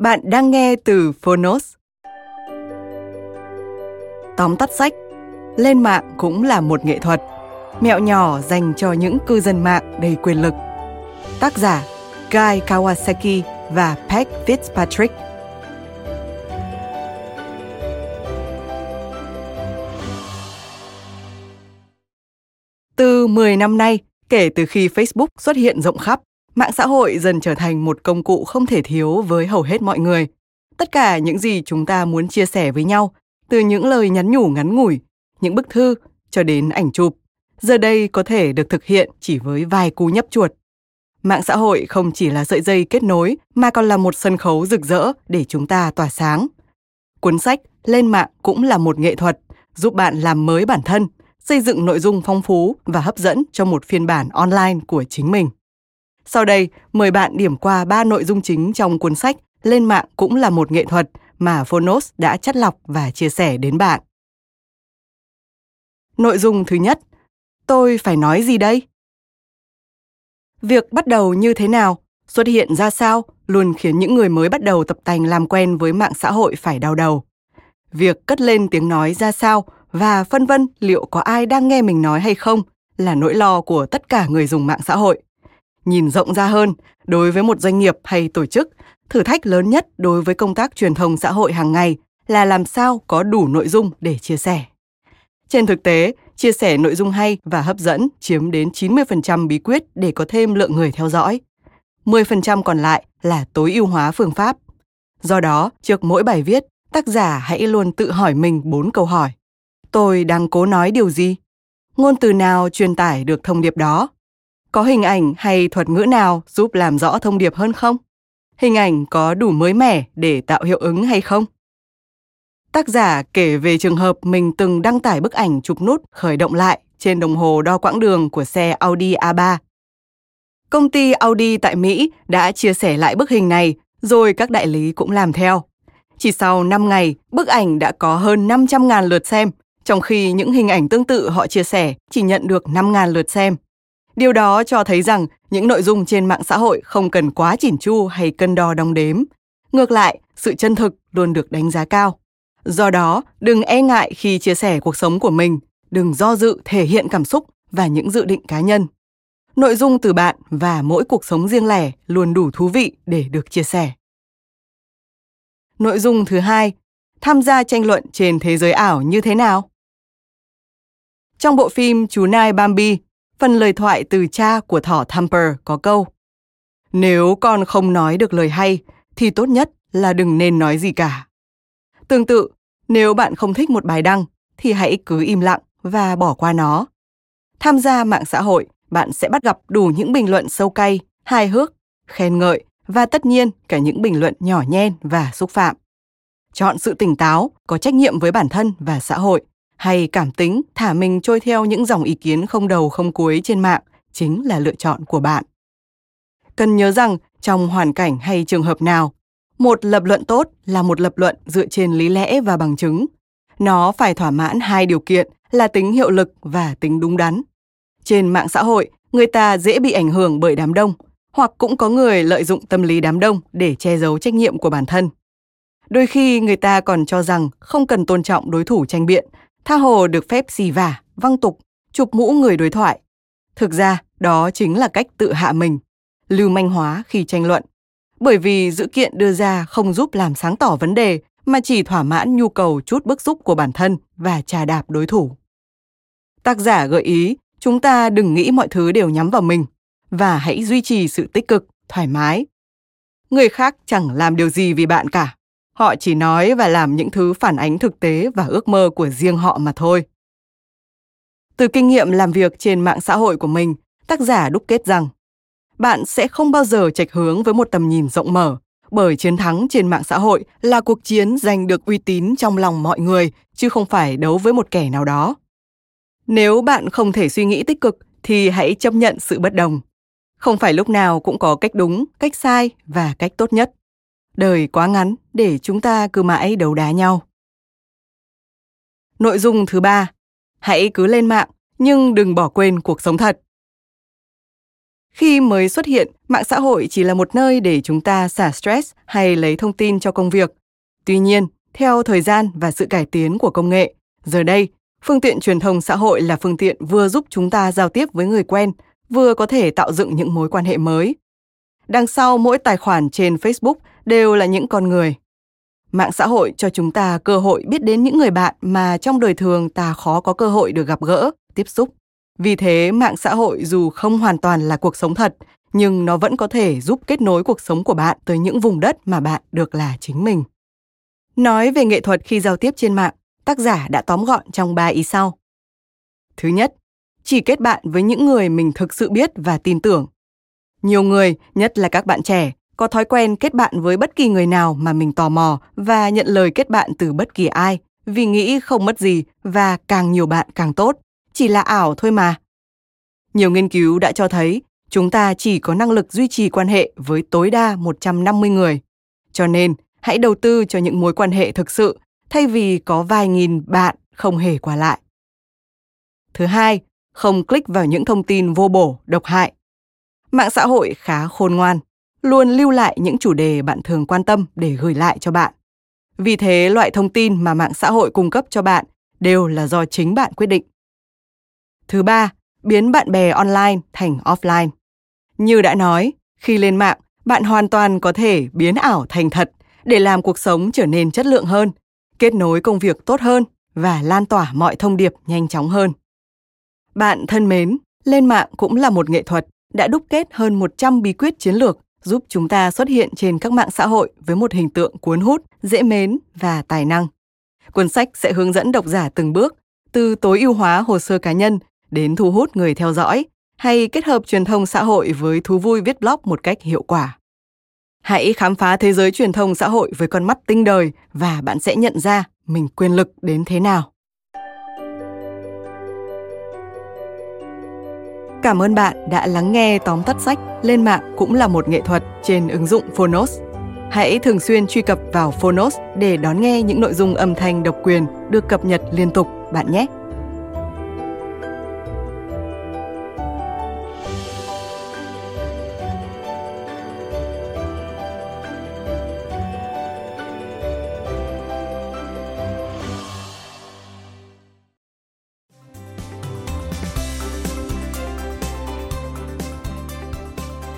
Bạn đang nghe từ Phonos. Tóm tắt sách Lên mạng cũng là một nghệ thuật. Mẹo nhỏ dành cho những cư dân mạng đầy quyền lực. Tác giả Guy Kawasaki và Peg Fitzpatrick. Từ 10 năm nay, kể từ khi Facebook xuất hiện rộng khắp, mạng xã hội dần trở thành một công cụ không thể thiếu với hầu hết mọi người. Tất cả những gì chúng ta muốn chia sẻ với nhau, từ những lời nhắn nhủ ngắn ngủi, những bức thư cho đến ảnh chụp, giờ đây có thể được thực hiện chỉ với vài cú nhấp chuột. Mạng xã hội không chỉ là sợi dây kết nối mà còn là một sân khấu rực rỡ để chúng ta tỏa sáng. Cuốn sách Lên mạng cũng là một nghệ thuật, giúp bạn làm mới bản thân, xây dựng nội dung phong phú và hấp dẫn cho một phiên bản online của chính mình. Sau đây, mời bạn điểm qua ba nội dung chính trong cuốn sách Lên mạng cũng là một nghệ thuật mà Phonos đã chất lọc và chia sẻ đến bạn. Nội dung thứ nhất, tôi phải nói gì đây? Việc bắt đầu như thế nào, xuất hiện ra sao luôn khiến những người mới bắt đầu tập tành làm quen với mạng xã hội phải đau đầu. Việc cất lên tiếng nói ra sao và phân vân liệu có ai đang nghe mình nói hay không là nỗi lo của tất cả người dùng mạng xã hội. Nhìn rộng ra hơn, đối với một doanh nghiệp hay tổ chức, thử thách lớn nhất đối với công tác truyền thông xã hội hàng ngày là làm sao có đủ nội dung để chia sẻ. Trên thực tế, chia sẻ nội dung hay và hấp dẫn chiếm đến 90% bí quyết để có thêm lượng người theo dõi. 10% còn lại là tối ưu hóa phương pháp. Do đó, trước mỗi bài viết, tác giả hãy luôn tự hỏi mình bốn câu hỏi. Tôi đang cố nói điều gì? Ngôn từ nào truyền tải được thông điệp đó? Có hình ảnh hay thuật ngữ nào giúp làm rõ thông điệp hơn không? Hình ảnh có đủ mới mẻ để tạo hiệu ứng hay không? Tác giả kể về trường hợp mình từng đăng tải bức ảnh chụp nút khởi động lại trên đồng hồ đo quãng đường của xe Audi A3. Công ty Audi tại Mỹ đã chia sẻ lại bức hình này, rồi các đại lý cũng làm theo. Chỉ sau 5 ngày, bức ảnh đã có hơn 500.000 lượt xem, trong khi những hình ảnh tương tự họ chia sẻ chỉ nhận được 5.000 lượt xem. Điều đó cho thấy rằng những nội dung trên mạng xã hội không cần quá chỉn chu hay cân đo đong đếm. Ngược lại, sự chân thực luôn được đánh giá cao. Do đó, đừng e ngại khi chia sẻ cuộc sống của mình, đừng do dự thể hiện cảm xúc và những dự định cá nhân. Nội dung từ bạn và mỗi cuộc sống riêng lẻ luôn đủ thú vị để được chia sẻ. Nội dung thứ hai, tham gia tranh luận trên thế giới ảo như thế nào? Trong bộ phim Chú Nai Bambi, phần lời thoại từ cha của thỏ Thumper có câu Nếu con không nói được lời hay, thì tốt nhất là đừng nên nói gì cả. Tương tự, nếu bạn không thích một bài đăng, thì hãy cứ im lặng và bỏ qua nó. Tham gia mạng xã hội, bạn sẽ bắt gặp đủ những bình luận sâu cay, hài hước, khen ngợi và tất nhiên cả những bình luận nhỏ nhen và xúc phạm. Chọn sự tỉnh táo, có trách nhiệm với bản thân và xã hội hay cảm tính thả mình trôi theo những dòng ý kiến không đầu không cuối trên mạng chính là lựa chọn của bạn. Cần nhớ rằng trong hoàn cảnh hay trường hợp nào, một lập luận tốt là một lập luận dựa trên lý lẽ và bằng chứng. Nó phải thỏa mãn hai điều kiện là tính hiệu lực và tính đúng đắn. Trên mạng xã hội, người ta dễ bị ảnh hưởng bởi đám đông, hoặc cũng có người lợi dụng tâm lý đám đông để che giấu trách nhiệm của bản thân. Đôi khi người ta còn cho rằng không cần tôn trọng đối thủ tranh biện, tha hồ được phép xì vả, văng tục, chụp mũ người đối thoại. Thực ra, đó chính là cách tự hạ mình, lưu manh hóa khi tranh luận. Bởi vì dữ kiện đưa ra không giúp làm sáng tỏ vấn đề mà chỉ thỏa mãn nhu cầu chút bức xúc của bản thân và trà đạp đối thủ. Tác giả gợi ý chúng ta đừng nghĩ mọi thứ đều nhắm vào mình và hãy duy trì sự tích cực, thoải mái. Người khác chẳng làm điều gì vì bạn cả. Họ chỉ nói và làm những thứ phản ánh thực tế và ước mơ của riêng họ mà thôi. Từ kinh nghiệm làm việc trên mạng xã hội của mình, tác giả đúc kết rằng bạn sẽ không bao giờ chệch hướng với một tầm nhìn rộng mở bởi chiến thắng trên mạng xã hội là cuộc chiến giành được uy tín trong lòng mọi người chứ không phải đấu với một kẻ nào đó. Nếu bạn không thể suy nghĩ tích cực thì hãy chấp nhận sự bất đồng. Không phải lúc nào cũng có cách đúng cách sai và cách tốt nhất đời quá ngắn để chúng ta cứ mãi đấu đá nhau nội dung thứ ba hãy cứ lên mạng nhưng đừng bỏ quên cuộc sống thật khi mới xuất hiện, mạng xã hội chỉ là một nơi để chúng ta xả stress hay lấy thông tin cho công việc. Tuy nhiên, theo thời gian và sự cải tiến của công nghệ, giờ đây, phương tiện truyền thông xã hội là phương tiện vừa giúp chúng ta giao tiếp với người quen, vừa có thể tạo dựng những mối quan hệ mới. Đằng sau mỗi tài khoản trên Facebook đều là những con người. Mạng xã hội cho chúng ta cơ hội biết đến những người bạn mà trong đời thường ta khó có cơ hội được gặp gỡ, tiếp xúc. Vì thế, mạng xã hội dù không hoàn toàn là cuộc sống thật, nhưng nó vẫn có thể giúp kết nối cuộc sống của bạn tới những vùng đất mà bạn được là chính mình. Nói về nghệ thuật khi giao tiếp trên mạng, tác giả đã tóm gọn trong ba ý sau. Thứ nhất, chỉ kết bạn với những người mình thực sự biết và tin tưởng. Nhiều người, nhất là các bạn trẻ, có thói quen kết bạn với bất kỳ người nào mà mình tò mò và nhận lời kết bạn từ bất kỳ ai vì nghĩ không mất gì và càng nhiều bạn càng tốt chỉ là ảo thôi mà. Nhiều nghiên cứu đã cho thấy chúng ta chỉ có năng lực duy trì quan hệ với tối đa 150 người. Cho nên, hãy đầu tư cho những mối quan hệ thực sự thay vì có vài nghìn bạn không hề qua lại. Thứ hai, không click vào những thông tin vô bổ, độc hại. Mạng xã hội khá khôn ngoan, luôn lưu lại những chủ đề bạn thường quan tâm để gửi lại cho bạn. Vì thế, loại thông tin mà mạng xã hội cung cấp cho bạn đều là do chính bạn quyết định. Thứ ba, biến bạn bè online thành offline. Như đã nói, khi lên mạng, bạn hoàn toàn có thể biến ảo thành thật để làm cuộc sống trở nên chất lượng hơn, kết nối công việc tốt hơn và lan tỏa mọi thông điệp nhanh chóng hơn. Bạn thân mến, lên mạng cũng là một nghệ thuật đã đúc kết hơn 100 bí quyết chiến lược giúp chúng ta xuất hiện trên các mạng xã hội với một hình tượng cuốn hút, dễ mến và tài năng. Cuốn sách sẽ hướng dẫn độc giả từng bước từ tối ưu hóa hồ sơ cá nhân đến thu hút người theo dõi hay kết hợp truyền thông xã hội với thú vui viết blog một cách hiệu quả. Hãy khám phá thế giới truyền thông xã hội với con mắt tinh đời và bạn sẽ nhận ra mình quyền lực đến thế nào. Cảm ơn bạn đã lắng nghe tóm tắt sách Lên mạng cũng là một nghệ thuật trên ứng dụng Phonos. Hãy thường xuyên truy cập vào Phonos để đón nghe những nội dung âm thanh độc quyền được cập nhật liên tục, bạn nhé.